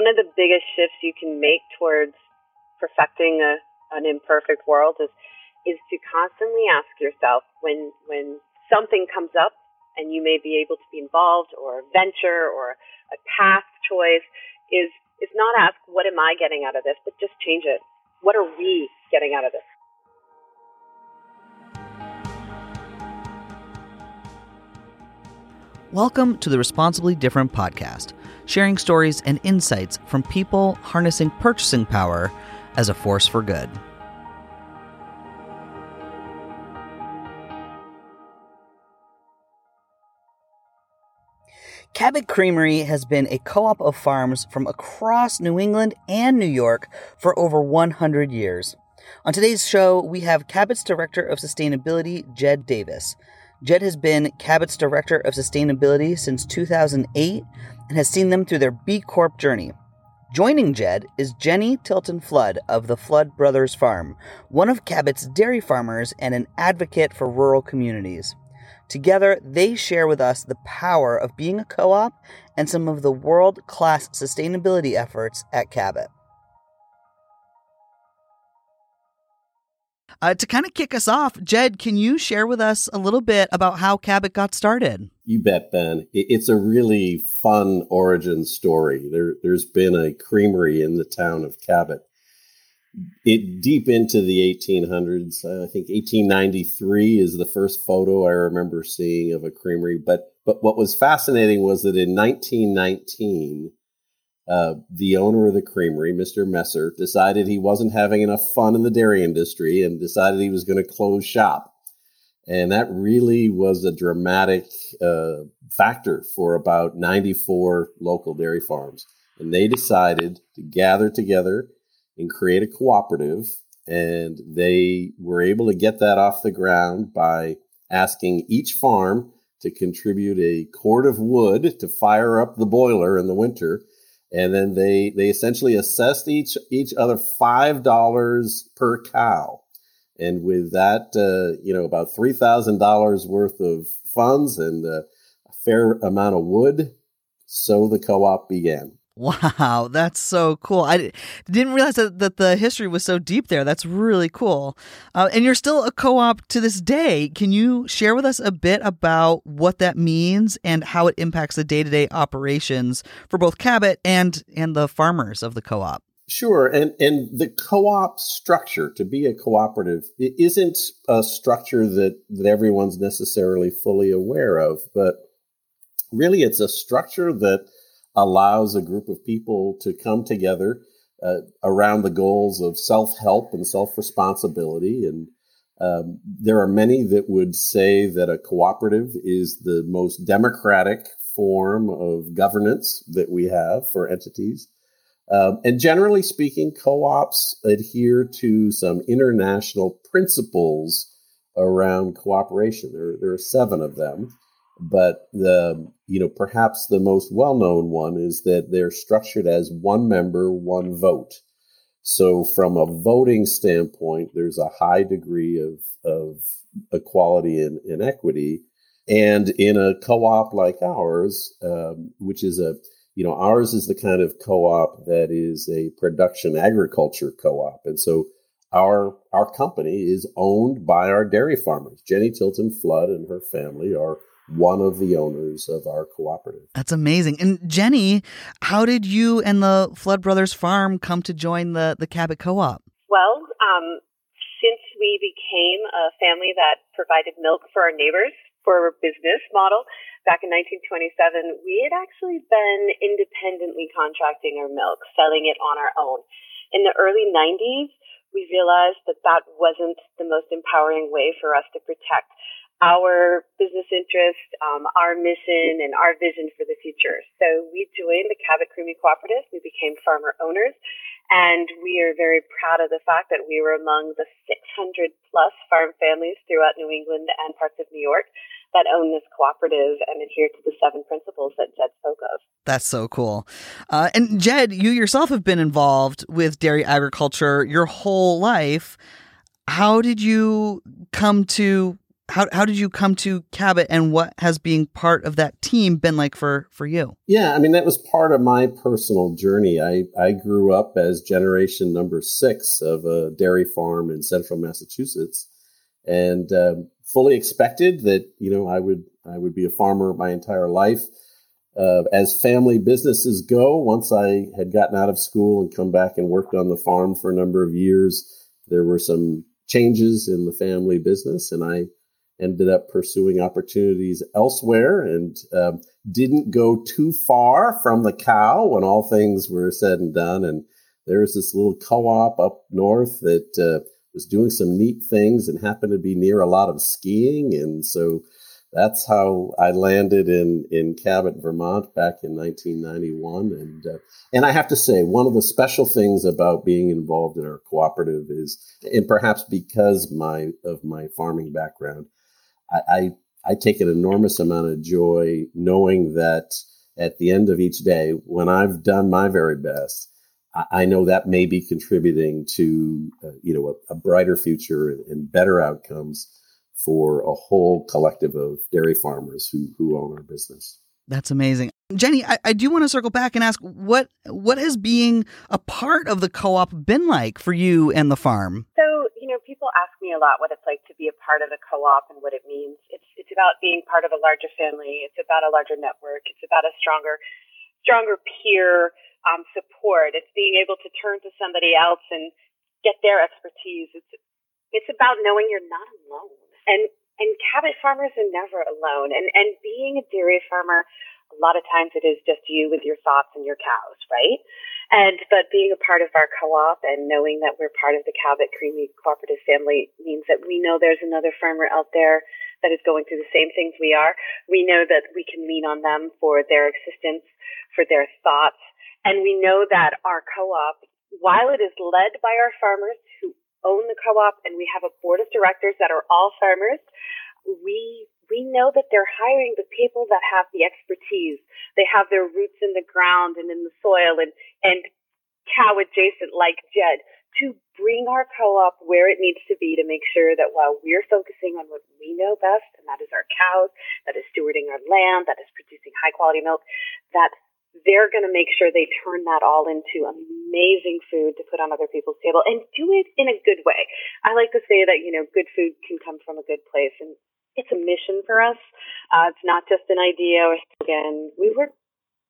one of the biggest shifts you can make towards perfecting a, an imperfect world is is to constantly ask yourself when when something comes up and you may be able to be involved or a venture or a path choice is is not ask what am I getting out of this, but just change it. What are we getting out of this? Welcome to the Responsibly Different podcast, sharing stories and insights from people harnessing purchasing power as a force for good. Cabot Creamery has been a co op of farms from across New England and New York for over 100 years. On today's show, we have Cabot's Director of Sustainability, Jed Davis. Jed has been Cabot's Director of Sustainability since 2008 and has seen them through their B Corp journey. Joining Jed is Jenny Tilton Flood of the Flood Brothers Farm, one of Cabot's dairy farmers and an advocate for rural communities. Together, they share with us the power of being a co op and some of the world class sustainability efforts at Cabot. Uh, to kind of kick us off, Jed, can you share with us a little bit about how Cabot got started? You bet, Ben. It's a really fun origin story. There, there's been a creamery in the town of Cabot it deep into the 1800s. Uh, I think 1893 is the first photo I remember seeing of a creamery. But but what was fascinating was that in 1919, uh, the owner of the creamery, Mr. Messer, decided he wasn't having enough fun in the dairy industry and decided he was going to close shop. And that really was a dramatic uh, factor for about 94 local dairy farms. And they decided to gather together and create a cooperative. And they were able to get that off the ground by asking each farm to contribute a cord of wood to fire up the boiler in the winter. And then they, they essentially assessed each, each other $5 per cow. And with that, uh, you know, about $3,000 worth of funds and a fair amount of wood, so the co op began. Wow, that's so cool. I didn't realize that, that the history was so deep there. That's really cool. Uh, and you're still a co op to this day. Can you share with us a bit about what that means and how it impacts the day to day operations for both Cabot and, and the farmers of the co op? Sure. And, and the co op structure, to be a cooperative, it isn't a structure that, that everyone's necessarily fully aware of, but really it's a structure that allows a group of people to come together uh, around the goals of self help and self responsibility. And um, there are many that would say that a cooperative is the most democratic form of governance that we have for entities. Um, and generally speaking, co ops adhere to some international principles around cooperation. There, there are seven of them. But the you know perhaps the most well known one is that they're structured as one member, one vote. So from a voting standpoint, there's a high degree of of equality and, and equity. And in a co-op like ours, um, which is a you know ours is the kind of co-op that is a production agriculture co-op, and so our our company is owned by our dairy farmers. Jenny Tilton Flood and her family are one of the owners of our cooperative. That's amazing. And Jenny, how did you and the Flood Brothers Farm come to join the, the Cabot Co op? Well, um, since we became a family that provided milk for our neighbors for a business model back in 1927, we had actually been independently contracting our milk, selling it on our own. In the early 90s, we realized that that wasn't the most empowering way for us to protect our business interest, um, our mission, and our vision for the future. So we joined the Cabot Creamery Cooperative. We became farmer owners, and we are very proud of the fact that we were among the 600 plus farm families throughout New England and parts of New York that own this cooperative and adhere to the seven principles that Jed spoke of. That's so cool. Uh, and Jed, you yourself have been involved with dairy agriculture your whole life. How did you come to how how did you come to Cabot, and what has being part of that team been like for for you? Yeah, I mean that was part of my personal journey. I I grew up as generation number six of a dairy farm in central Massachusetts, and um, fully expected that you know I would I would be a farmer my entire life. Uh, as family businesses go, once I had gotten out of school and come back and worked on the farm for a number of years, there were some changes in the family business, and I ended up pursuing opportunities elsewhere and um, didn't go too far from the cow when all things were said and done. And there was this little co-op up north that uh, was doing some neat things and happened to be near a lot of skiing, and so that's how I landed in in Cabot, Vermont, back in 1991. And uh, and I have to say, one of the special things about being involved in our cooperative is, and perhaps because my of my farming background, I, I, take an enormous amount of joy knowing that at the end of each day, when I've done my very best, I, I know that may be contributing to uh, you know a, a brighter future and, and better outcomes for a whole collective of dairy farmers who who own our business. That's amazing. Jenny, I, I do want to circle back and ask what what has being a part of the co-op been like for you and the farm? People ask me a lot what it's like to be a part of the co-op and what it means. It's it's about being part of a larger family. It's about a larger network. It's about a stronger stronger peer um, support. It's being able to turn to somebody else and get their expertise. It's it's about knowing you're not alone. And and Cabot farmers are never alone. And and being a dairy farmer, a lot of times it is just you with your thoughts and your cows, right? And but being a part of our co-op and knowing that we're part of the Cabot Creamery Cooperative family means that we know there's another farmer out there that is going through the same things we are. We know that we can lean on them for their assistance, for their thoughts, and we know that our co-op, while it is led by our farmers who own the co-op and we have a board of directors that are all farmers, we we know that they're hiring the people that have the expertise. They have their roots in the ground and in the soil and and cow adjacent like Jed to bring our co-op where it needs to be to make sure that while we're focusing on what we know best, and that is our cows, that is stewarding our land, that is producing high quality milk, that they're going to make sure they turn that all into amazing food to put on other people's table and do it in a good way. I like to say that, you know, good food can come from a good place and it's a mission for us. Uh, it's not just an idea or slogan. We work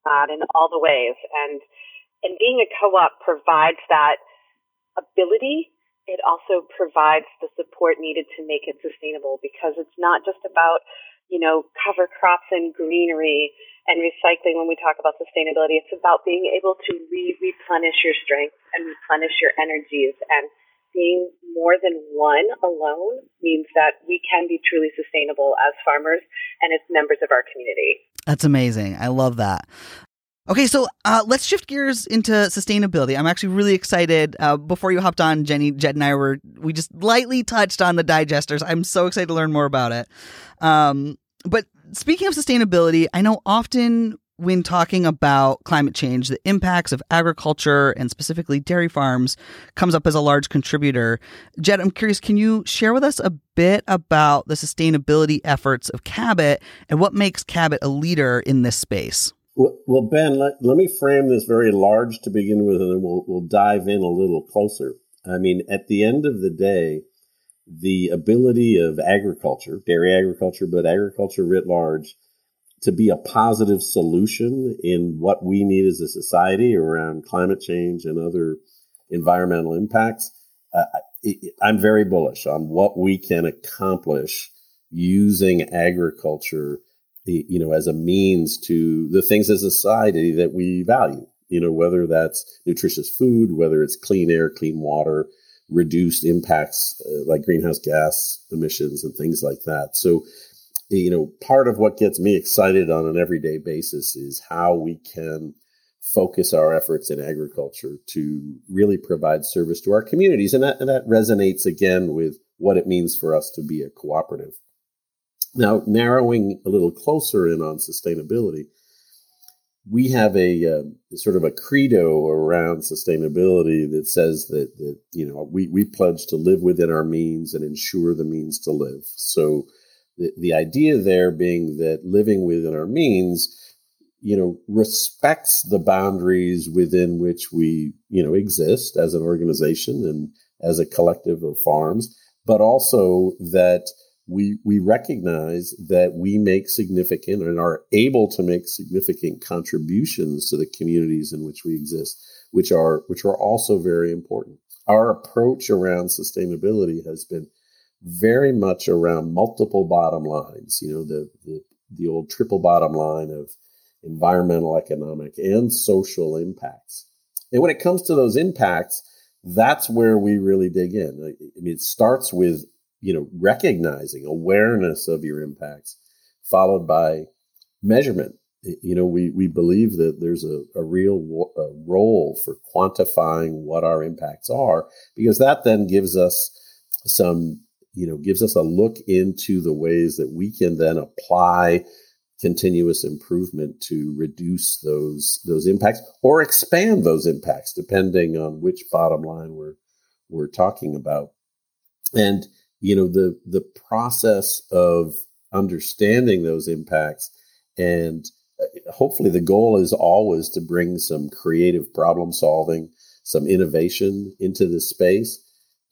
on in all the ways and, and being a co-op provides that ability. It also provides the support needed to make it sustainable because it's not just about, you know, cover crops and greenery and recycling when we talk about sustainability. It's about being able to re- replenish your strength and replenish your energies. And being more than one alone means that we can be truly sustainable as farmers and as members of our community. That's amazing. I love that. Okay, so uh, let's shift gears into sustainability. I'm actually really excited. Uh, before you hopped on, Jenny, Jed, and I were we just lightly touched on the digesters. I'm so excited to learn more about it. Um, but speaking of sustainability, I know often when talking about climate change, the impacts of agriculture and specifically dairy farms comes up as a large contributor. Jed, I'm curious, can you share with us a bit about the sustainability efforts of Cabot and what makes Cabot a leader in this space? Well, Ben, let, let me frame this very large to begin with, and then we'll, we'll dive in a little closer. I mean, at the end of the day, the ability of agriculture, dairy agriculture, but agriculture writ large, to be a positive solution in what we need as a society around climate change and other environmental impacts. Uh, I'm very bullish on what we can accomplish using agriculture, you know, as a means to the things as a society that we value. You know, whether that's nutritious food, whether it's clean air, clean water, reduced impacts uh, like greenhouse gas emissions and things like that. So, you know, part of what gets me excited on an everyday basis is how we can focus our efforts in agriculture to really provide service to our communities. And that, and that resonates again with what it means for us to be a cooperative. Now, narrowing a little closer in on sustainability, we have a uh, sort of a credo around sustainability that says that, that you know we, we pledge to live within our means and ensure the means to live. So The, the idea there being that living within our means, you know, respects the boundaries within which we, you know, exist as an organization and as a collective of farms, but also that we we recognize that we make significant and are able to make significant contributions to the communities in which we exist, which are which are also very important. Our approach around sustainability has been very much around multiple bottom lines. You know, the the, the old triple bottom line of environmental, economic, and social impacts. And when it comes to those impacts, that's where we really dig in. I mean, it starts with you know, recognizing awareness of your impacts, followed by measurement. You know, we, we believe that there's a, a real a role for quantifying what our impacts are, because that then gives us some, you know, gives us a look into the ways that we can then apply continuous improvement to reduce those those impacts or expand those impacts depending on which bottom line we're we're talking about and you know the the process of understanding those impacts and uh, hopefully the goal is always to bring some creative problem solving some innovation into this space.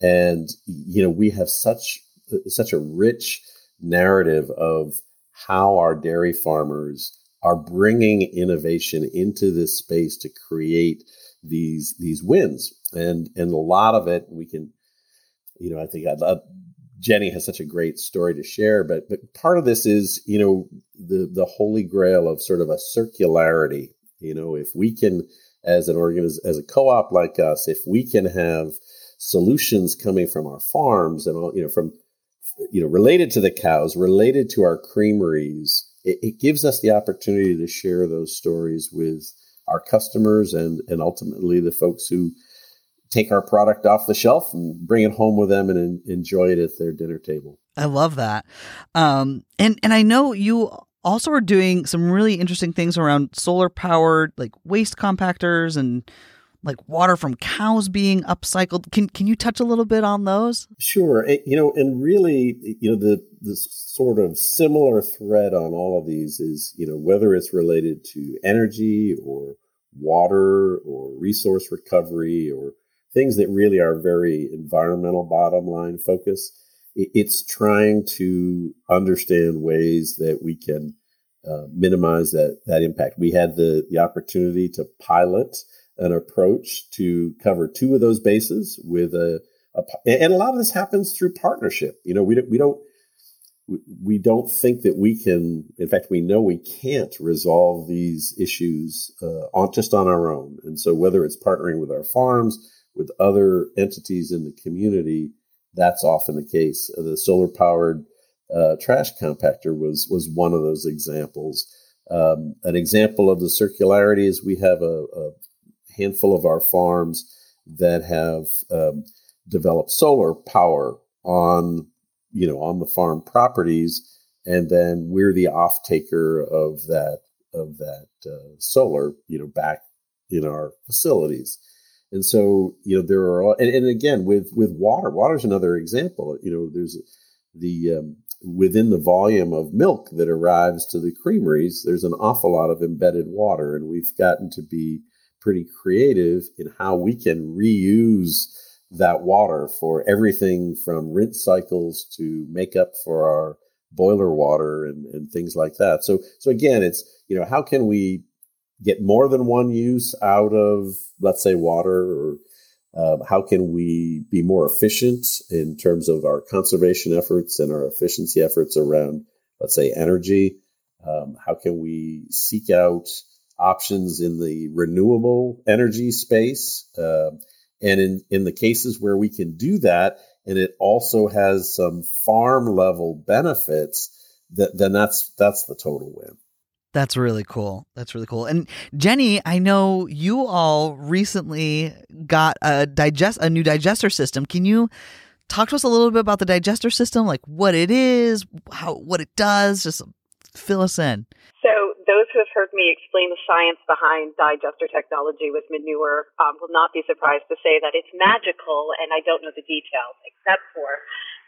And you know we have such such a rich narrative of how our dairy farmers are bringing innovation into this space to create these these wins. And and a lot of it we can you know i think I'd, Jenny has such a great story to share, but but part of this is you know the the holy grail of sort of a circularity. You know, if we can, as an organiz- as a co-op like us, if we can have solutions coming from our farms and all, you know, from you know related to the cows, related to our creameries, it, it gives us the opportunity to share those stories with our customers and and ultimately the folks who take our product off the shelf and bring it home with them and enjoy it at their dinner table. I love that. Um, and and I know you also are doing some really interesting things around solar powered like waste compactors and like water from cows being upcycled. Can can you touch a little bit on those? Sure. It, you know, and really, you know, the the sort of similar thread on all of these is, you know, whether it's related to energy or water or resource recovery or things that really are very environmental bottom line focus. It's trying to understand ways that we can uh, minimize that that impact. We had the the opportunity to pilot an approach to cover two of those bases with a, a and a lot of this happens through partnership. You know, we don't we don't we don't think that we can in fact we know we can't resolve these issues uh, on just on our own and so whether it's partnering with our farms with other entities in the community, that's often the case. The solar powered uh, trash compactor was was one of those examples. Um, an example of the circularity is we have a, a handful of our farms that have um, developed solar power on you know on the farm properties, and then we're the off taker of that of that uh, solar you know back in our facilities. And so, you know, there are, and, and again, with, with water, water is another example. You know, there's the, um, within the volume of milk that arrives to the creameries, there's an awful lot of embedded water. And we've gotten to be pretty creative in how we can reuse that water for everything from rinse cycles to make up for our boiler water and, and things like that. So, so again, it's, you know, how can we get more than one use out of, let's say, water or um, how can we be more efficient in terms of our conservation efforts and our efficiency efforts around, let's say, energy? Um, how can we seek out options in the renewable energy space? Uh, and in, in the cases where we can do that, and it also has some farm level benefits, that, then that's that's the total win. That's really cool. That's really cool. And Jenny, I know you all recently got a digest a new digester system. Can you talk to us a little bit about the digester system, like what it is, how what it does? Just fill us in. So those who have heard me explain the science behind digester technology with manure um, will not be surprised to say that it's magical, and I don't know the details except for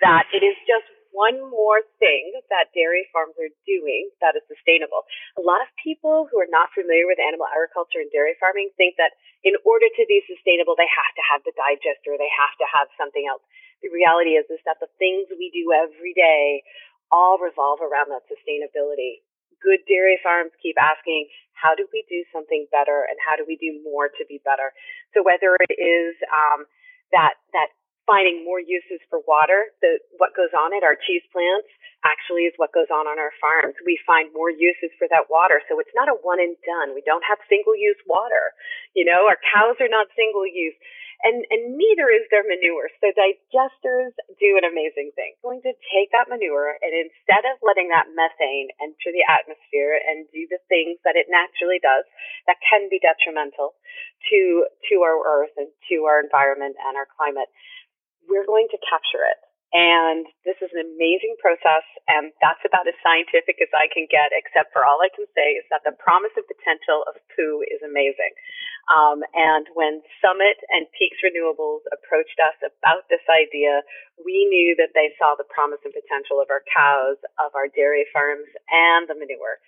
that it is just one more thing that dairy farms are doing that is sustainable. A lot of people who are not familiar with animal agriculture and dairy farming think that in order to be sustainable, they have to have the digester, they have to have something else. The reality is, is that the things we do every day all revolve around that sustainability. Good dairy farms keep asking, how do we do something better and how do we do more to be better? So whether it is um, that that finding more uses for water. The, what goes on at our cheese plants actually is what goes on on our farms. We find more uses for that water. So it's not a one and done. We don't have single use water. You know, our cows are not single use. And, and neither is their manure. So digesters do an amazing thing. Going to take that manure and instead of letting that methane enter the atmosphere and do the things that it naturally does that can be detrimental to, to our earth and to our environment and our climate, we're going to capture it. And this is an amazing process, and that's about as scientific as I can get, except for all I can say is that the promise and potential of poo is amazing. Um, and when Summit and Peaks Renewables approached us about this idea, we knew that they saw the promise and potential of our cows, of our dairy farms, and the manure.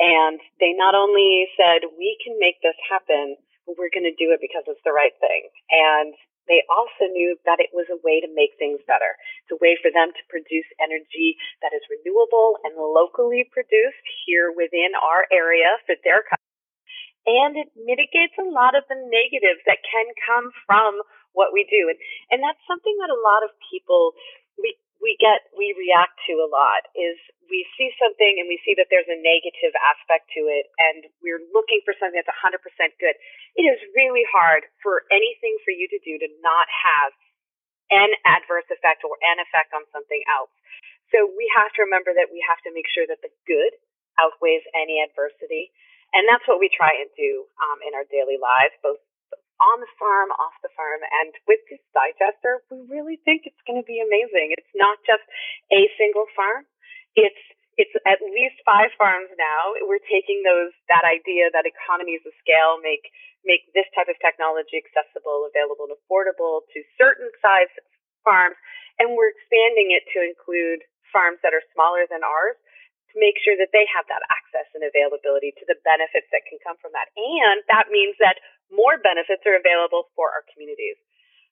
And they not only said, we can make this happen, we're going to do it because it's the right thing. And they also knew that it was a way to make things better. It's a way for them to produce energy that is renewable and locally produced here within our area for their customers. And it mitigates a lot of the negatives that can come from what we do. And, and that's something that a lot of people, we, we get, we react to a lot is we see something and we see that there's a negative aspect to it and we're looking for something that's 100% good. It is really hard for anything for you to do to not have an adverse effect or an effect on something else. So we have to remember that we have to make sure that the good outweighs any adversity. And that's what we try and do um, in our daily lives, both on the farm, off the farm. And with this digester, we really think it's going to be amazing. It's not just a single farm. It's it's at least five farms now. We're taking those that idea that economies of scale make make this type of technology accessible, available, and affordable to certain size farms, and we're expanding it to include farms that are smaller than ours to make sure that they have that access and availability to the benefits that can come from that. And that means that more benefits are available for our communities.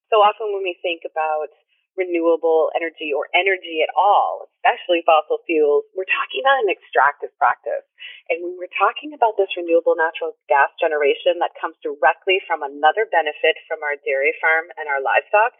So often when we think about renewable energy or energy at all, especially fossil fuels, we're talking about an extractive practice. And when we're talking about this renewable natural gas generation that comes directly from another benefit from our dairy farm and our livestock,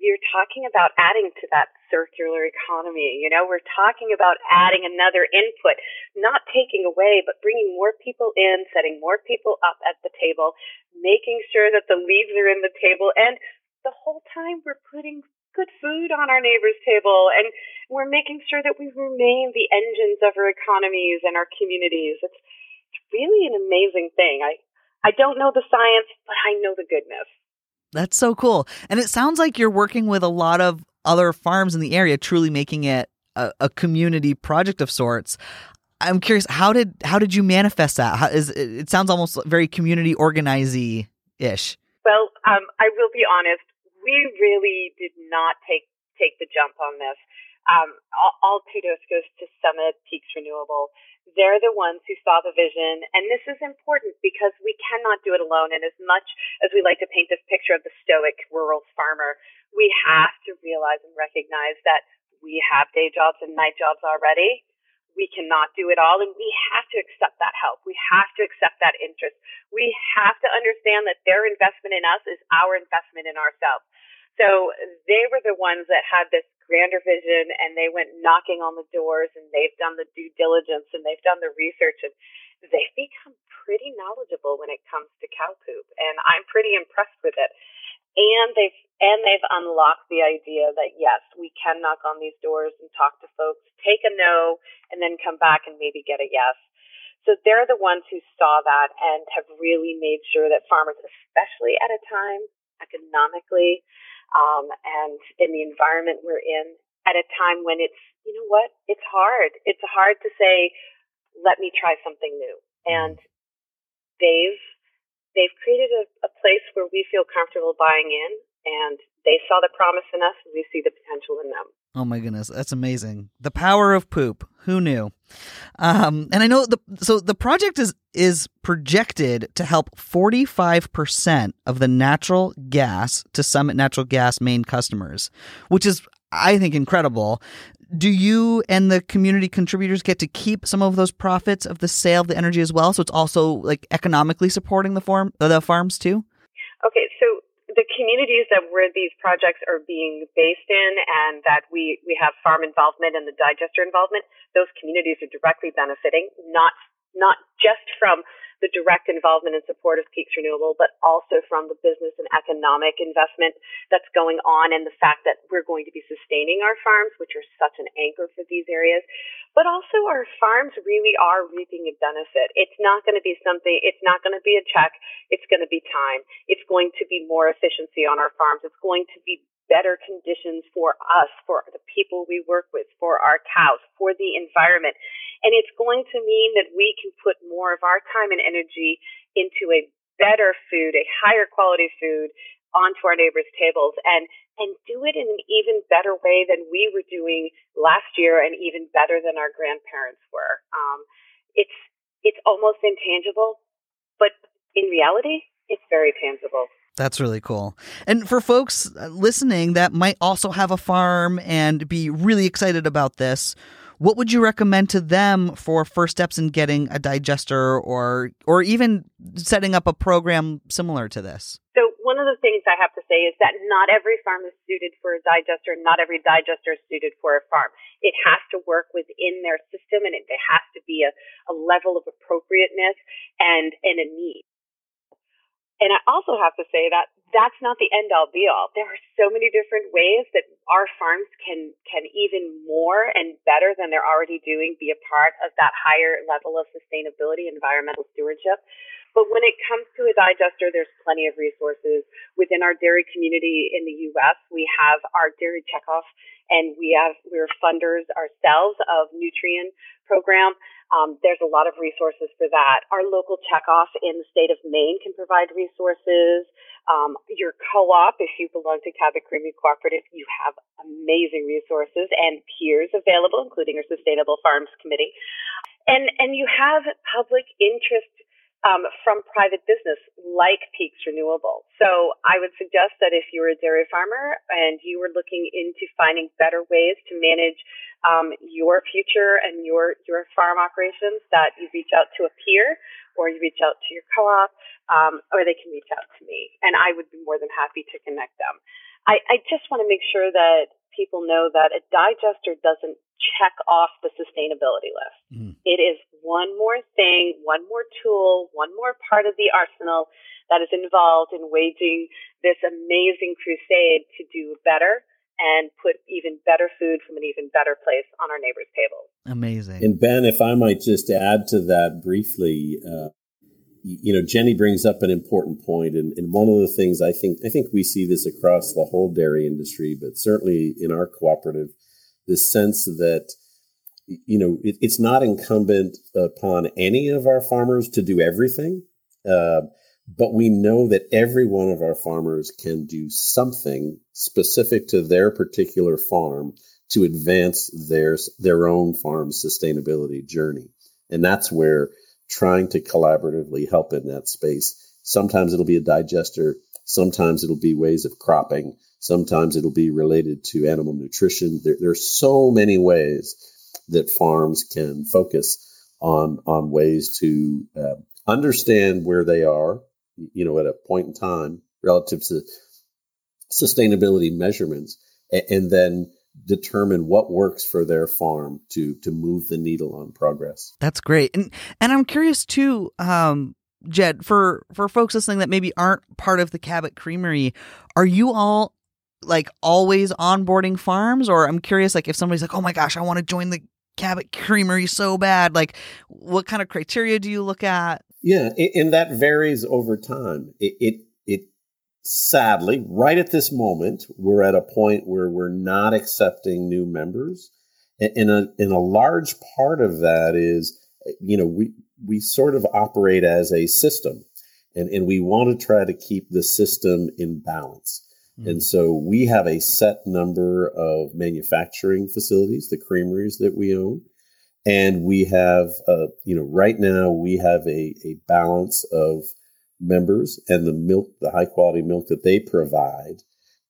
we're talking about adding to that circular economy. You know, we're talking about adding another input, not taking away, but bringing more people in, setting more people up at the table, making sure that the leaves are in the table. And the whole time we're putting good food on our neighbor's table and we're making sure that we remain the engines of our economies and our communities. It's, it's really an amazing thing. I, I don't know the science, but I know the goodness. That's so cool. And it sounds like you're working with a lot of other farms in the area, truly making it a, a community project of sorts. I'm curious, how did how did you manifest that? How is it sounds almost very community organizey ish. Well, um, I will be honest we really did not take take the jump on this. Um, all, all kudos goes to Summit Peaks Renewable. They're the ones who saw the vision, and this is important because we cannot do it alone. And as much as we like to paint this picture of the stoic rural farmer, we have to realize and recognize that we have day jobs and night jobs already we cannot do it all and we have to accept that help. We have to accept that interest. We have to understand that their investment in us is our investment in ourselves. So they were the ones that had this grander vision and they went knocking on the doors and they've done the due diligence and they've done the research and they've become pretty knowledgeable when it comes to cow poop and I'm pretty impressed with it and they've and they've unlocked the idea that yes, we can knock on these doors and talk to folks, take a no, and then come back and maybe get a yes. So they're the ones who saw that and have really made sure that farmers, especially at a time economically um, and in the environment we're in, at a time when it's you know what, it's hard. It's hard to say, let me try something new. And they've they've created a, a place where we feel comfortable buying in, and they saw the promise in us, and we see the potential in them. Oh my goodness, that's amazing. The power of poop. Who knew? Um, and I know the so the project is is projected to help 45% of the natural gas to Summit Natural Gas main customers, which is I think incredible. Do you and the community contributors get to keep some of those profits of the sale of the energy as well? So it's also like economically supporting the farm the farms too. The communities that where these projects are being based in and that we, we have farm involvement and the digester involvement, those communities are directly benefiting, not not just from the direct involvement and support of Peaks Renewable, but also from the business and economic investment that's going on and the fact that we're going to be sustaining our farms, which are such an anchor for these areas. But also our farms really are reaping a benefit. It's not going to be something, it's not going to be a check. It's going to be time. It's going to be more efficiency on our farms. It's going to be better conditions for us, for the people we work with, for our cows, for the environment. And it's going to mean that we can put more of our time and energy into a better food, a higher quality food onto our neighbors' tables and and do it in an even better way than we were doing last year and even better than our grandparents were. Um, it's it's almost intangible, but in reality, it's very tangible. That's really cool. And for folks uh, listening that might also have a farm and be really excited about this, what would you recommend to them for first steps in getting a digester or or even setting up a program similar to this? So one of the things I have to say is that not every farm is suited for a digester, not every digester is suited for a farm. It has to work within their system and it, there has to be a, a level of appropriateness and, and a need. And I also have to say that that's not the end all be all. There are so many different ways that our farms can can even more and better than they're already doing be a part of that higher level of sustainability, environmental stewardship. But when it comes to a digester, there's plenty of resources within our dairy community in the U.S. We have our dairy checkoff, and we have we're funders ourselves of Newtrient program. Um, there's a lot of resources for that. Our local checkoff in the state of Maine can provide resources. Um, your co-op, if you belong to Cabot Creamery Cooperative, you have amazing resources and peers available, including our Sustainable Farms Committee. And, and you have public interest um, from private business like Peaks Renewable. So I would suggest that if you're a dairy farmer and you were looking into finding better ways to manage um, your future and your your farm operations, that you reach out to a peer or you reach out to your co-op, um, or they can reach out to me, and I would be more than happy to connect them. I, I just want to make sure that people know that a digester doesn't check off the sustainability list. Mm. It is one more thing, one more tool, one more part of the arsenal that is involved in waging this amazing crusade to do better and put even better food from an even better place on our neighbors' tables. Amazing. And Ben, if I might just add to that briefly, uh, you know, Jenny brings up an important point, and, and one of the things I think I think we see this across the whole dairy industry, but certainly in our cooperative, this sense that you know it, it's not incumbent upon any of our farmers to do everything, uh, but we know that every one of our farmers can do something specific to their particular farm to advance their their own farm sustainability journey, and that's where trying to collaboratively help in that space. Sometimes it'll be a digester, sometimes it'll be ways of cropping, sometimes it'll be related to animal nutrition. There, there are so many ways that farms can focus on on ways to uh, understand where they are, you know, at a point in time relative to sustainability measurements, and, and then determine what works for their farm to to move the needle on progress. That's great. And and I'm curious too um Jed for for folks listening that maybe aren't part of the Cabot Creamery, are you all like always onboarding farms or I'm curious like if somebody's like, "Oh my gosh, I want to join the Cabot Creamery so bad." Like what kind of criteria do you look at? Yeah, and that varies over time. It, it sadly, right at this moment, we're at a point where we're not accepting new members. And a, and a large part of that is, you know, we, we sort of operate as a system and, and we want to try to keep the system in balance. Mm. And so we have a set number of manufacturing facilities, the creameries that we own. And we have, uh, you know, right now we have a, a balance of members and the milk, the high quality milk that they provide.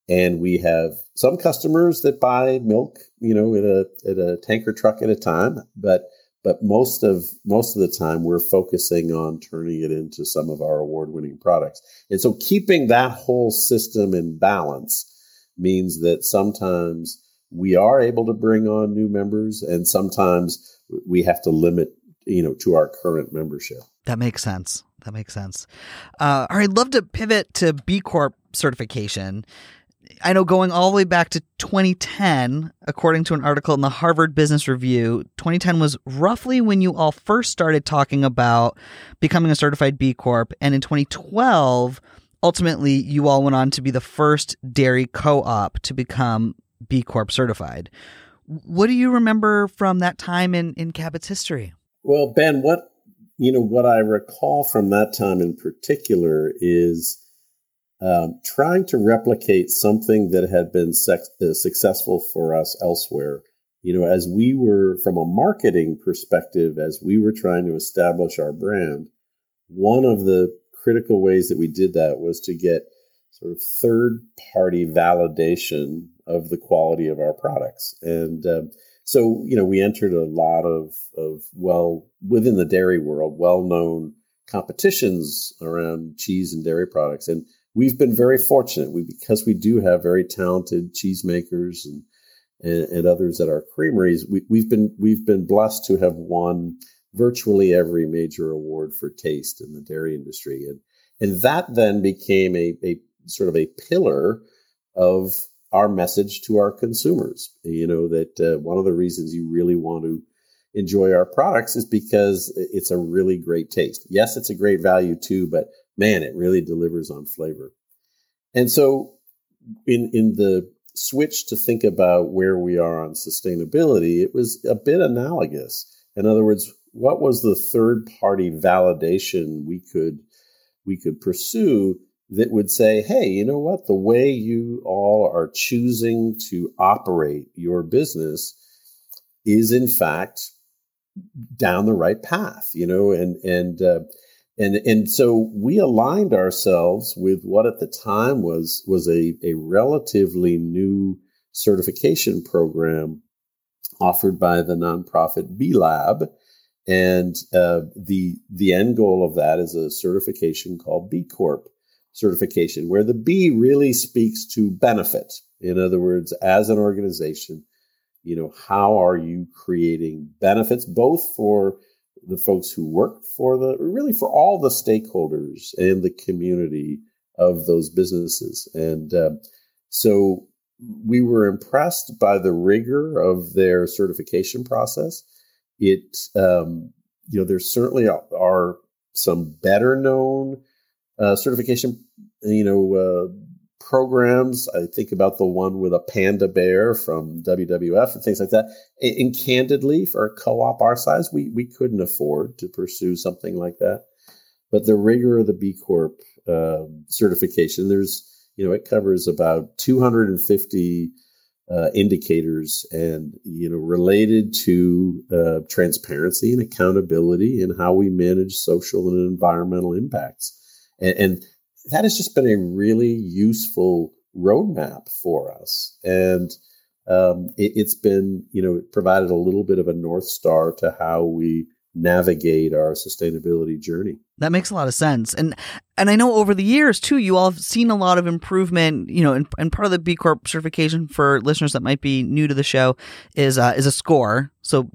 And we have some customers that buy milk, you know, at a, at a tanker truck at a time. But but most of most of the time we're focusing on turning it into some of our award-winning products. And so keeping that whole system in balance means that sometimes we are able to bring on new members and sometimes we have to limit you know to our current membership. That makes sense. That makes sense. Uh, all right i'd love to pivot to b corp certification I know going all the way back to 2010, according to an article in the Harvard Business Review, 2010 was roughly when you all first started talking about becoming a certified B Corp. And in 2012, ultimately, you all went on to be the first dairy co op to become B Corp certified. What do you remember from that time in, in Cabot's history? Well, Ben, what you know, what I recall from that time in particular is um, trying to replicate something that had been sex- uh, successful for us elsewhere. You know, as we were, from a marketing perspective, as we were trying to establish our brand, one of the critical ways that we did that was to get sort of third party validation of the quality of our products. And um, so, you know, we entered a lot of, of well, within the dairy world, well known competitions around cheese and dairy products. And we've been very fortunate we, because we do have very talented cheesemakers and, and, and others at our creameries. We, we've been we've been blessed to have won virtually every major award for taste in the dairy industry, and and that then became a, a sort of a pillar of our message to our consumers. You know that uh, one of the reasons you really want to enjoy our products is because it's a really great taste. Yes, it's a great value too, but man, it really delivers on flavor. And so, in in the switch to think about where we are on sustainability, it was a bit analogous. In other words, what was the third party validation we could we could pursue that would say, hey, you know what? The way you all are choosing to operate your business is in fact down the right path, you know, and and uh, and and so we aligned ourselves with what at the time was was a, a relatively new certification program offered by the nonprofit B Lab, and uh, the the end goal of that is a certification called B Corp certification, where the B really speaks to benefit. In other words, as an organization, you know, how are you creating benefits both for the folks who work for the really for all the stakeholders and the community of those businesses. And uh, so we were impressed by the rigor of their certification process. It um, you know there certainly are some better known uh, certification you know uh, programs. I think about the one with a panda bear from WWF and things like that. And, and candidly, for a co-op our size, we we couldn't afford to pursue something like that. But the rigor of the B Corp uh, certification, there's you know it covers about 250 uh, indicators and you know related to uh, transparency and accountability and how we manage social and environmental impacts and, and that has just been a really useful roadmap for us. And um, it, has been, you know, it provided a little bit of a north star to how we navigate our sustainability journey. That makes a lot of sense. And and I know over the years too, you all have seen a lot of improvement, you know, and, and part of the B Corp certification for listeners that might be new to the show is uh, is a score. So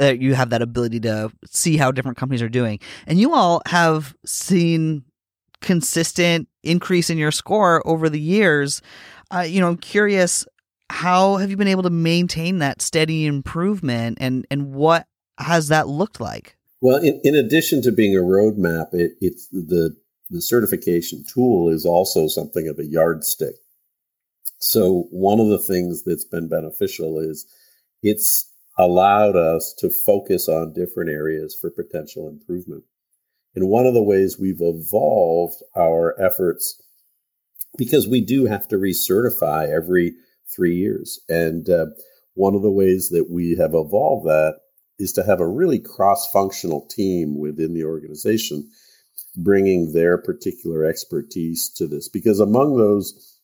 uh, you have that ability to see how different companies are doing. And you all have seen consistent increase in your score over the years. Uh, you know, I'm curious, how have you been able to maintain that steady improvement, and and what has that looked like? Well, in, in addition to being a roadmap, it, it's the the certification tool is also something of a yardstick. So one of the things that's been beneficial is it's allowed us to focus on different areas for potential improvement. And one of the ways we've evolved our efforts because we do have to recertify every three years. And uh, one of the ways that we have evolved that is to have a really cross functional team within the organization bringing their particular expertise to this. Because among those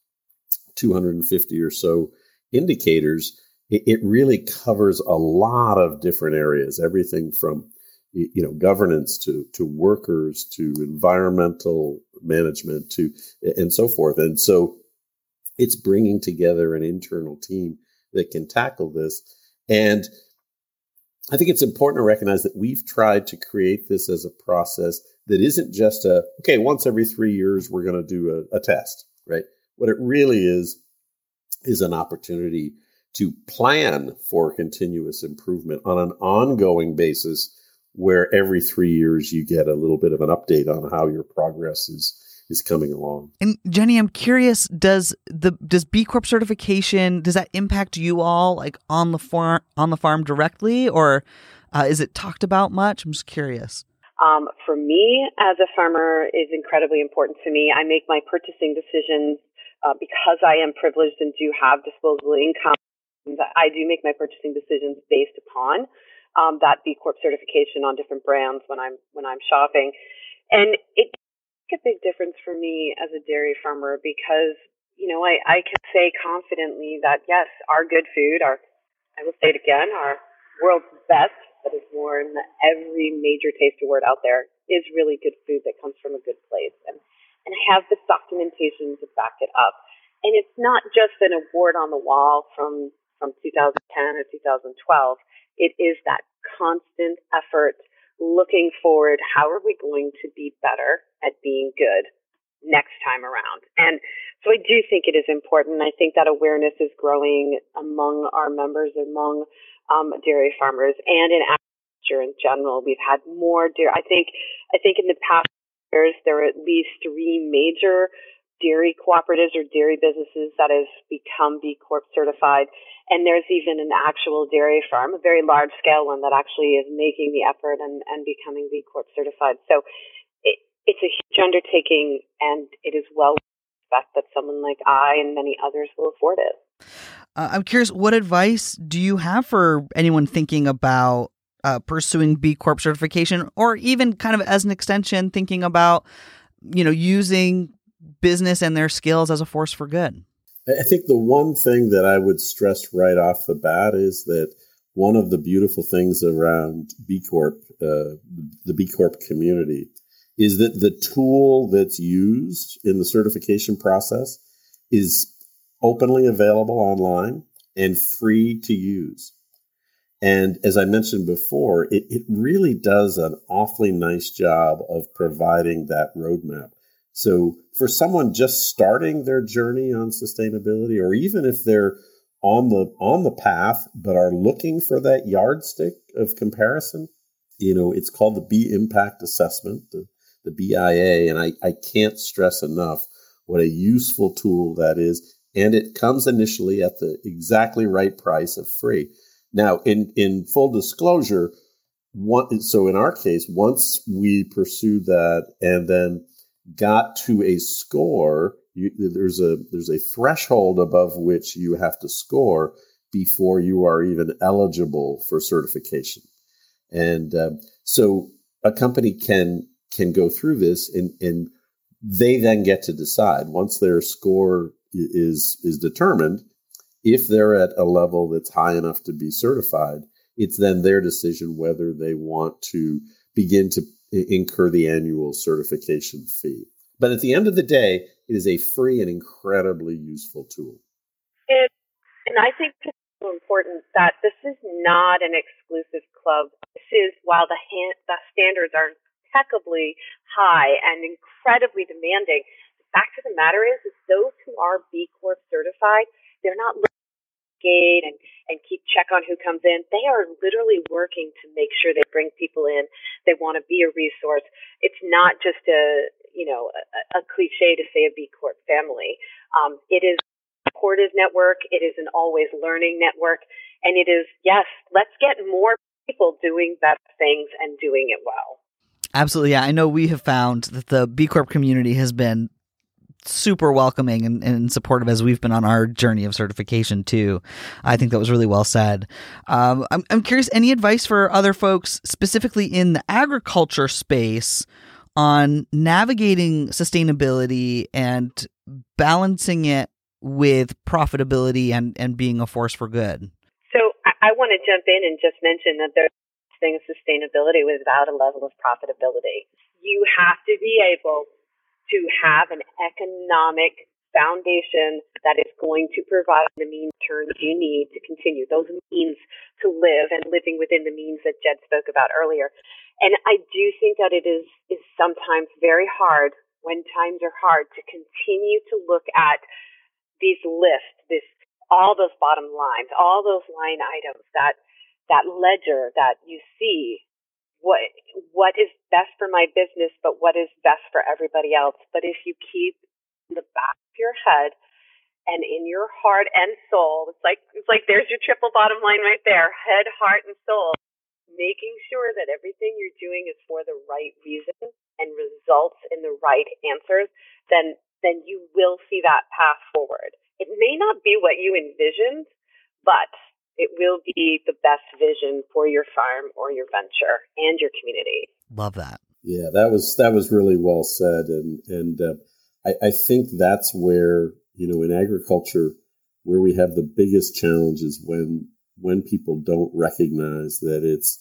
250 or so indicators, it, it really covers a lot of different areas, everything from you know governance to to workers to environmental management to and so forth. And so it's bringing together an internal team that can tackle this. And i think it's important to recognize that we've tried to create this as a process that isn't just a okay once every three years we're going to do a, a test right? What it really is is an opportunity to plan for continuous improvement on an ongoing basis where every three years you get a little bit of an update on how your progress is is coming along. And Jenny, I'm curious, does the does B Corp certification does that impact you all like on the farm on the farm directly, or uh, is it talked about much? I'm just curious. Um, for me, as a farmer, is incredibly important to me. I make my purchasing decisions uh, because I am privileged and do have disposable income. I do make my purchasing decisions based upon um, that B Corp certification on different brands when I'm when I'm shopping, and it makes a big difference for me as a dairy farmer because you know I, I can say confidently that yes, our good food, our I will say it again, our world's best that is won every major taste award out there is really good food that comes from a good place, and and I have the documentation to back it up. And it's not just an award on the wall from from 2010 or 2012 it is that constant effort looking forward. How are we going to be better at being good next time around? And so I do think it is important. I think that awareness is growing among our members, among um, dairy farmers, and in agriculture in general. We've had more dairy. I think, I think in the past years there are at least three major dairy cooperatives or dairy businesses that have become B Corp certified. And there's even an actual dairy farm, a very large scale one that actually is making the effort and, and becoming B Corp certified. So it, it's a huge undertaking and it is well expect that someone like I and many others will afford it. Uh, I'm curious, what advice do you have for anyone thinking about uh, pursuing B Corp certification, or even kind of as an extension, thinking about you know using business and their skills as a force for good? I think the one thing that I would stress right off the bat is that one of the beautiful things around B Corp, uh, the B Corp community, is that the tool that's used in the certification process is openly available online and free to use. And as I mentioned before, it, it really does an awfully nice job of providing that roadmap. So for someone just starting their journey on sustainability, or even if they're on the on the path but are looking for that yardstick of comparison, you know, it's called the B Impact Assessment, the, the BIA, and I, I can't stress enough what a useful tool that is. And it comes initially at the exactly right price of free. Now, in in full disclosure, one, so in our case, once we pursued that and then got to a score, you, there's a there's a threshold above which you have to score before you are even eligible for certification. And uh, so a company can can go through this and, and they then get to decide once their score is is determined if they're at a level that's high enough to be certified it's then their decision whether they want to begin to incur the annual certification fee. But at the end of the day, it is a free and incredibly useful tool. It, and I think it's so important that this is not an exclusive club. This is, while the, hand, the standards are impeccably high and incredibly demanding, the fact of the matter is, is those who are B Corp certified, they're not gate and, and keep check on who comes in. They are literally working to make sure they bring people in. They want to be a resource. It's not just a, you know, a, a cliche to say a B Corp family. Um, it is a supportive network. It is an always learning network. And it is, yes, let's get more people doing better things and doing it well. Absolutely. Yeah. I know we have found that the B Corp community has been super welcoming and, and, supportive as we've been on our journey of certification too. I think that was really well said. Um, I'm, I'm curious, any advice for other folks, specifically in the agriculture space, on navigating sustainability and balancing it with profitability and, and being a force for good? So I, I want to jump in and just mention that there's thing sustainability without a level of profitability. You have to be able to have an economic foundation that is going to provide the means terms you need to continue, those means to live and living within the means that Jed spoke about earlier. And I do think that it is, is sometimes very hard when times are hard to continue to look at these lists, this all those bottom lines, all those line items, that that ledger that you see what what is best for my business, but what is best for everybody else. But if you keep the back of your head and in your heart and soul, it's like it's like there's your triple bottom line right there: head, heart, and soul. Making sure that everything you're doing is for the right reason and results in the right answers, then then you will see that path forward. It may not be what you envisioned, but it will be the best vision for your farm or your venture and your community. Love that. Yeah, that was that was really well said, and and uh, I, I think that's where you know in agriculture where we have the biggest challenge is when when people don't recognize that it's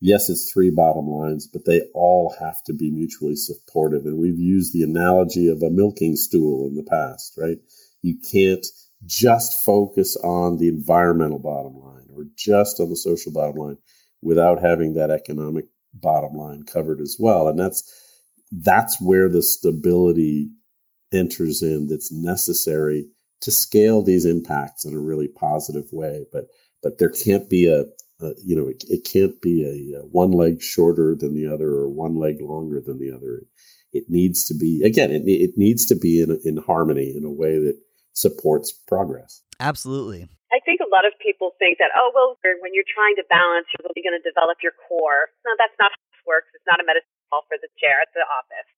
yes it's three bottom lines but they all have to be mutually supportive and we've used the analogy of a milking stool in the past right you can't just focus on the environmental bottom line or just on the social bottom line without having that economic bottom line covered as well. And that's that's where the stability enters in that's necessary to scale these impacts in a really positive way. But but there can't be a, a you know it, it can't be a, a, one leg shorter than the other or one leg longer than the other. It needs to be again it, it needs to be in in harmony in a way that supports progress. Absolutely. I think a lot of people think that, oh, well, when you're trying to balance, you're really going to develop your core. No, that's not how this works. It's not a medicine ball for the chair at the office.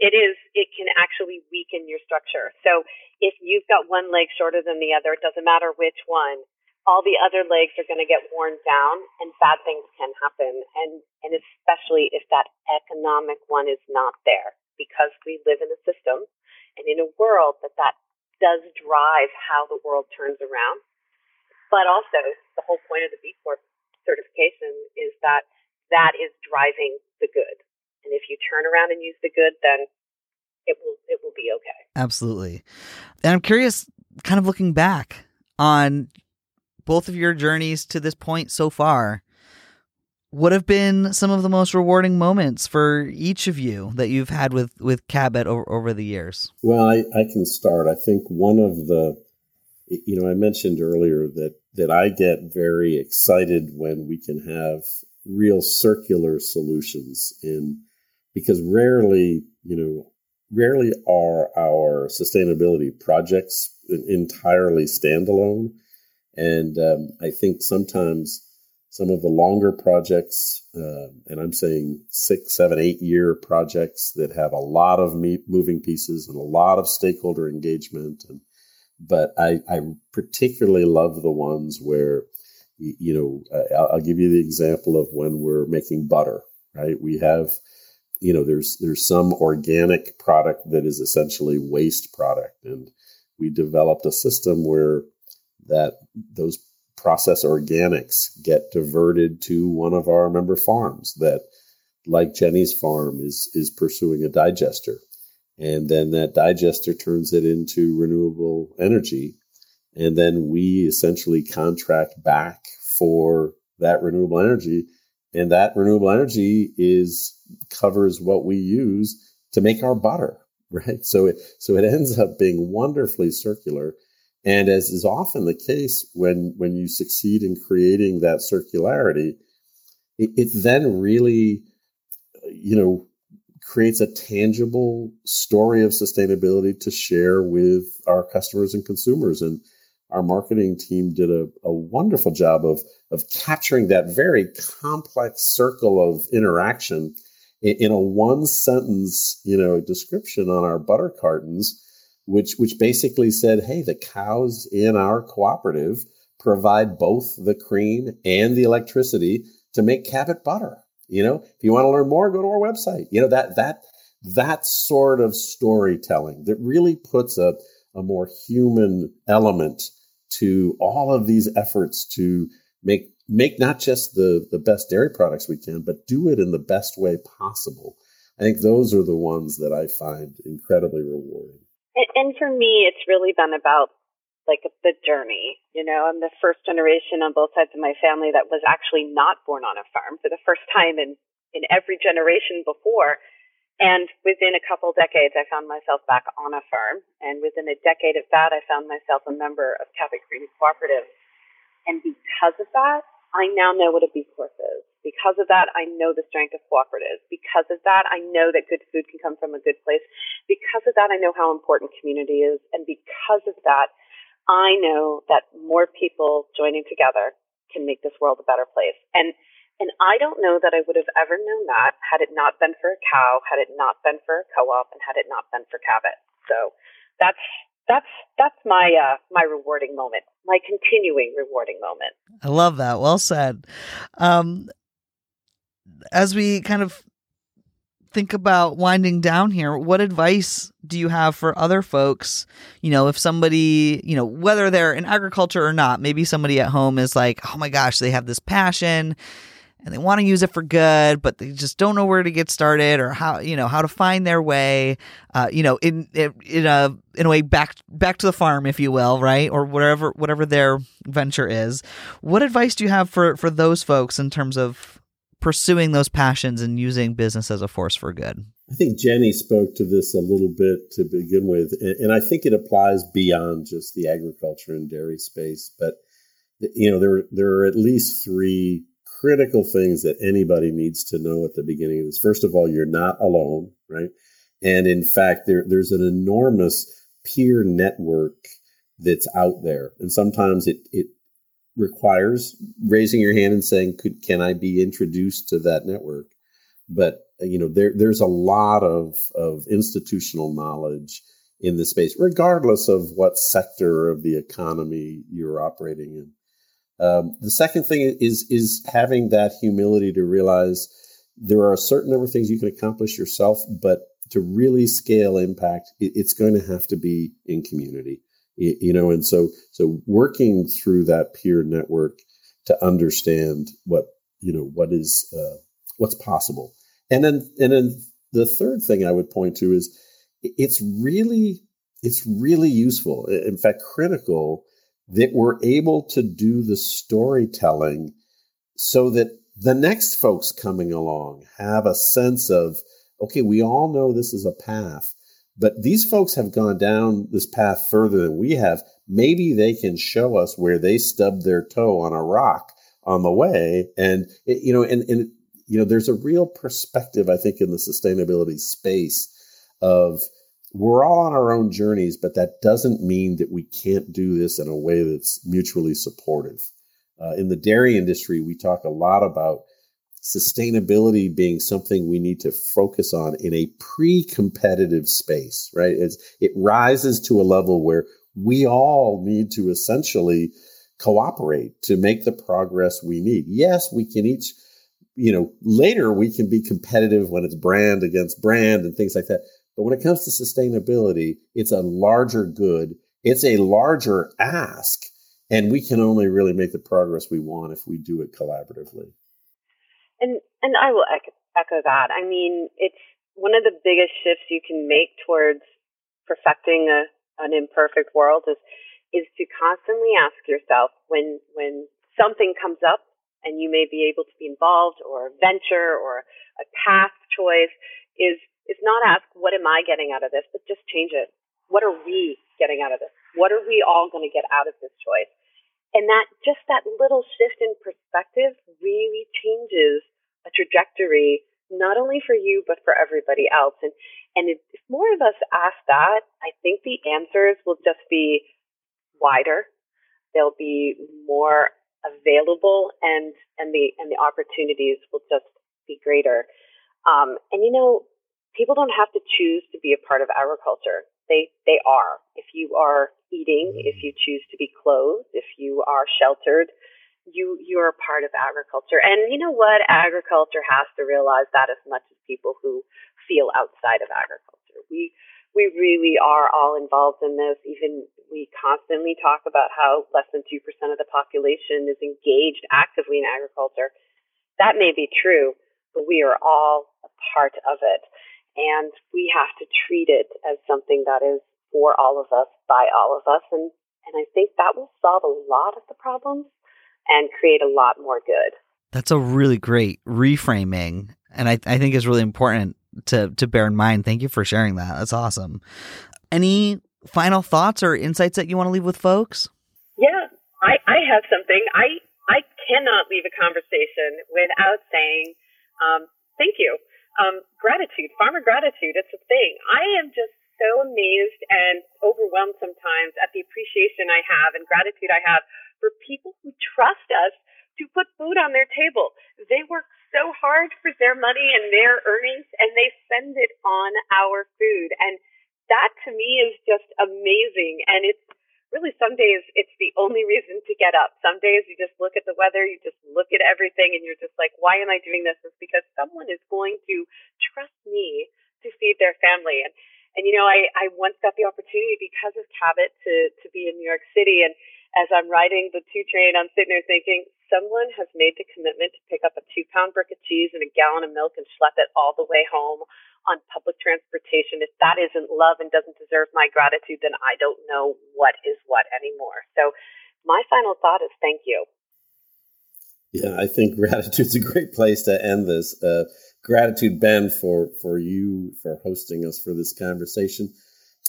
It is, it can actually weaken your structure. So if you've got one leg shorter than the other, it doesn't matter which one, all the other legs are going to get worn down and bad things can happen. And, and especially if that economic one is not there because we live in a system and in a world that that does drive how the world turns around. But also, the whole point of the B Corp certification is that that is driving the good. And if you turn around and use the good, then it will it will be okay. Absolutely. And I'm curious, kind of looking back on both of your journeys to this point so far, what have been some of the most rewarding moments for each of you that you've had with with Cabot over, over the years? Well, I, I can start. I think one of the, you know, I mentioned earlier that that I get very excited when we can have real circular solutions in because rarely, you know, rarely are our sustainability projects entirely standalone, and um, I think sometimes some of the longer projects, uh, and I'm saying six, seven, eight year projects that have a lot of moving pieces and a lot of stakeholder engagement. And but I, I particularly love the ones where, you know, I'll, I'll give you the example of when we're making butter. Right, we have, you know, there's there's some organic product that is essentially waste product, and we developed a system where that those process organics get diverted to one of our member farms that like Jenny's farm is is pursuing a digester. And then that digester turns it into renewable energy. And then we essentially contract back for that renewable energy. And that renewable energy is covers what we use to make our butter right? So it so it ends up being wonderfully circular and as is often the case when when you succeed in creating that circularity, it, it then really, you know, creates a tangible story of sustainability to share with our customers and consumers. And our marketing team did a, a wonderful job of of capturing that very complex circle of interaction in, in a one sentence, you know, description on our butter cartons which which basically said, hey, the cows in our cooperative provide both the cream and the electricity to make Cabot butter. You know, if you want to learn more, go to our website. You know that that that sort of storytelling that really puts a, a more human element to all of these efforts to make make not just the the best dairy products we can, but do it in the best way possible. I think those are the ones that I find incredibly rewarding. And, for me, it's really been about like the journey. You know, I'm the first generation on both sides of my family that was actually not born on a farm for the first time in in every generation before. And within a couple decades, I found myself back on a farm. And within a decade of that, I found myself a member of Cabot Creamery Cooperative. And because of that, I now know what a B Corp is. Because of that, I know the strength of cooperatives. Because of that, I know that good food can come from a good place. Because of that, I know how important community is. And because of that, I know that more people joining together can make this world a better place. And and I don't know that I would have ever known that had it not been for a cow, had it not been for a co-op, and had it not been for Cabot. So that's that's that's my uh, my rewarding moment, my continuing rewarding moment. I love that. Well said. Um, as we kind of think about winding down here, what advice do you have for other folks? You know, if somebody, you know, whether they're in agriculture or not, maybe somebody at home is like, oh my gosh, they have this passion and they want to use it for good, but they just don't know where to get started or how, you know, how to find their way, uh, you know, in, in a, in a way back, back to the farm, if you will, right? Or whatever, whatever their venture is. What advice do you have for, for those folks in terms of pursuing those passions and using business as a force for good. I think Jenny spoke to this a little bit to begin with, and I think it applies beyond just the agriculture and dairy space. But you know, there there are at least three critical things that anybody needs to know at the beginning of this. First of all, you're not alone, right? And in fact, there there's an enormous peer network that's out there, and sometimes it it requires raising your hand and saying, "Could can I be introduced to that network?" But you know, there there's a lot of of institutional knowledge in this space, regardless of what sector of the economy you're operating in. Um, the second thing is is having that humility to realize there are a certain number of things you can accomplish yourself, but to really scale impact, it, it's going to have to be in community. You know and so so working through that peer network to understand what you know what is uh, what's possible. And then and then the third thing i would point to is it's really it's really useful. In fact critical that we're able to do the storytelling so that the next folks coming along have a sense of okay we all know this is a path but these folks have gone down this path further than we have. Maybe they can show us where they stubbed their toe on a rock on the way. And, it, you know, and, and, you know, there's a real perspective, I think, in the sustainability space of we're all on our own journeys, but that doesn't mean that we can't do this in a way that's mutually supportive. Uh, in the dairy industry, we talk a lot about sustainability being something we need to focus on in a pre-competitive space, right? It's, it rises to a level where we all need to essentially cooperate to make the progress we need. Yes, we can each, you know, later we can be competitive when it's brand against brand and things like that. But when it comes to sustainability, it's a larger good. It's a larger ask. And we can only really make the progress we want if we do it collaboratively. And and I will echo, that. I mean, it's one of the biggest shifts you can make towards perfecting a, an imperfect world is is to constantly ask yourself when when something comes up and you may be able to be involved or a venture or a path choice is is not ask what am I getting out of this, but just change it. What are we getting out of this? What are we all going to get out of this choice? And that just that little shift in perspective really changes a trajectory, not only for you, but for everybody else. And, and if more of us ask that, I think the answers will just be wider. They'll be more available and, and the, and the opportunities will just be greater. Um, and you know, people don't have to choose to be a part of agriculture. They they are. If you are eating, if mm-hmm. you choose to be clothed, if you are sheltered, you you're a part of agriculture. And you know what? Agriculture has to realize that as much as people who feel outside of agriculture. We we really are all involved in this. Even we constantly talk about how less than 2% of the population is engaged actively in agriculture. That may be true, but we are all a part of it. And we have to treat it as something that is for all of us, by all of us. And, and I think that will solve a lot of the problems and create a lot more good. That's a really great reframing. And I, I think is really important to, to bear in mind. Thank you for sharing that. That's awesome. Any final thoughts or insights that you want to leave with folks? Yeah, I, I have something. I, I cannot leave a conversation without saying um, thank you. Um, gratitude, farmer gratitude, it's a thing. I am just so amazed and overwhelmed sometimes at the appreciation I have and gratitude I have for people who trust us to put food on their table. They work so hard for their money and their earnings and they spend it on our food. And that to me is just amazing. And it's really some days it's the only reason to get up. Some days you just look at the weather, you just look at everything and you're just like, why am I doing this? It's because someone is going to trust me to feed their family. And and you know, I, I once got the opportunity because of Cabot to to be in New York City and as I'm riding the two train, I'm sitting there thinking, someone has made the commitment to pick up a two pound brick of cheese and a gallon of milk and schlep it all the way home on public transportation. If that isn't love and doesn't deserve my gratitude, then I don't know what is what anymore. So my final thought is thank you. Yeah, I think gratitude is a great place to end this. Uh, gratitude, Ben, for for you for hosting us for this conversation.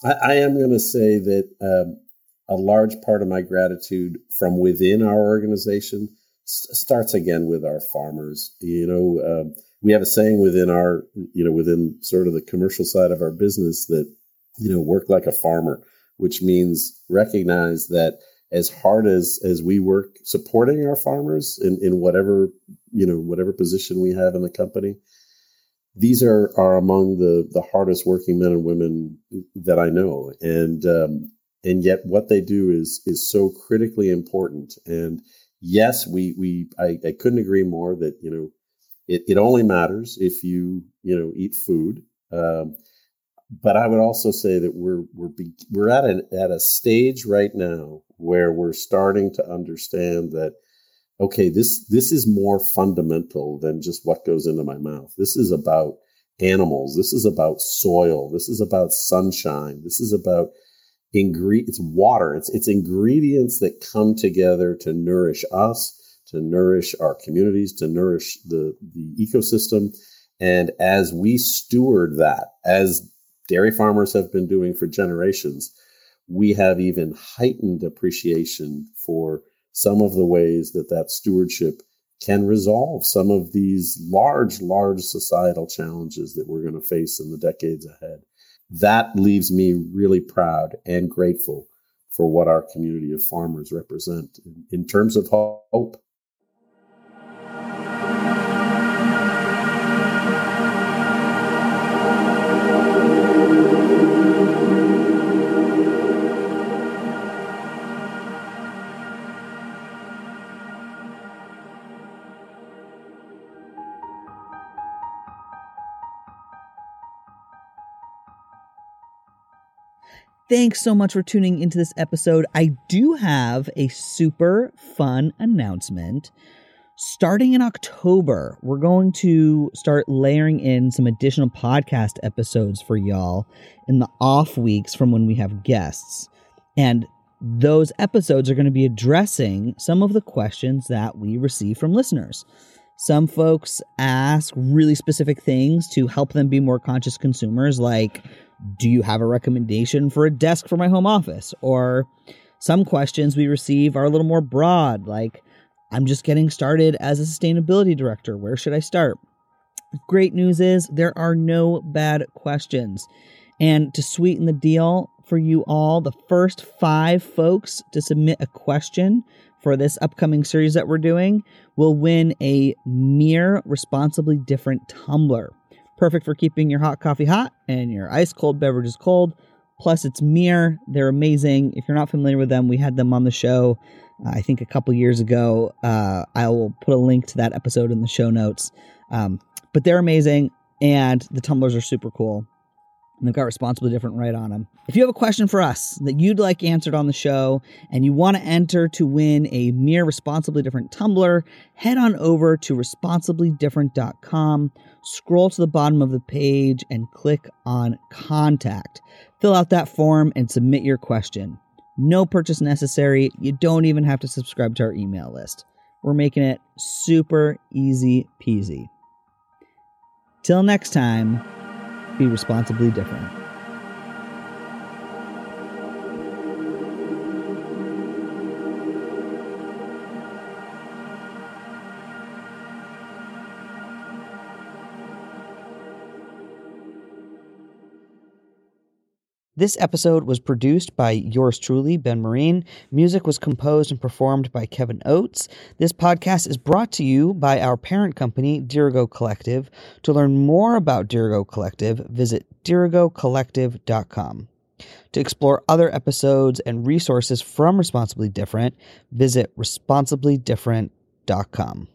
I, I am going to say that um, a large part of my gratitude from within our organization starts again with our farmers. You know, um, we have a saying within our, you know, within sort of the commercial side of our business that, you know, work like a farmer, which means recognize that as hard as as we work supporting our farmers in in whatever you know whatever position we have in the company these are are among the the hardest working men and women that I know. And um, and yet what they do is is so critically important. And yes we we I, I couldn't agree more that you know it, it only matters if you you know eat food. Um, but I would also say that we're we're be, we're at an at a stage right now where we're starting to understand that okay this this is more fundamental than just what goes into my mouth. This is about animals. This is about soil. This is about sunshine. This is about ingre- it's water. It's it's ingredients that come together to nourish us, to nourish our communities, to nourish the the ecosystem. And as we steward that, as dairy farmers have been doing for generations, we have even heightened appreciation for some of the ways that that stewardship can resolve some of these large, large societal challenges that we're going to face in the decades ahead that leaves me really proud and grateful for what our community of farmers represent in, in terms of hope. Thanks so much for tuning into this episode. I do have a super fun announcement. Starting in October, we're going to start layering in some additional podcast episodes for y'all in the off weeks from when we have guests. And those episodes are going to be addressing some of the questions that we receive from listeners. Some folks ask really specific things to help them be more conscious consumers, like, do you have a recommendation for a desk for my home office? Or some questions we receive are a little more broad, like, I'm just getting started as a sustainability director. Where should I start? Great news is there are no bad questions. And to sweeten the deal for you all, the first five folks to submit a question for this upcoming series that we're doing will win a MiiR responsibly different tumbler. Perfect for keeping your hot coffee hot and your ice cold beverages cold Plus, it's MiiR. They're amazing. If you're not familiar with them, we had them on the show, uh, I think a couple years ago. Uh, I will put a link to that episode in the show notes. Um, but they're amazing, and the tumblers are super cool. And they've got responsibly different right on them. If you have a question for us that you'd like answered on the show and you want to enter to win a MiiR responsibly different tumbler, head on over to responsiblydifferent.com, scroll to the bottom of the page, and click on contact. Fill out that form and submit your question. No purchase necessary. You don't even have to subscribe to our email list. We're making it super easy peasy. Till next time be responsibly different. This episode was produced by yours truly, Ben Marine. Music was composed and performed by Kevin Oates. This podcast is brought to you by our parent company, Dirigo Collective. To learn more about Dirigo Collective, visit dirigocollective.com. To explore other episodes and resources from Responsibly Different, visit responsiblydifferent.com.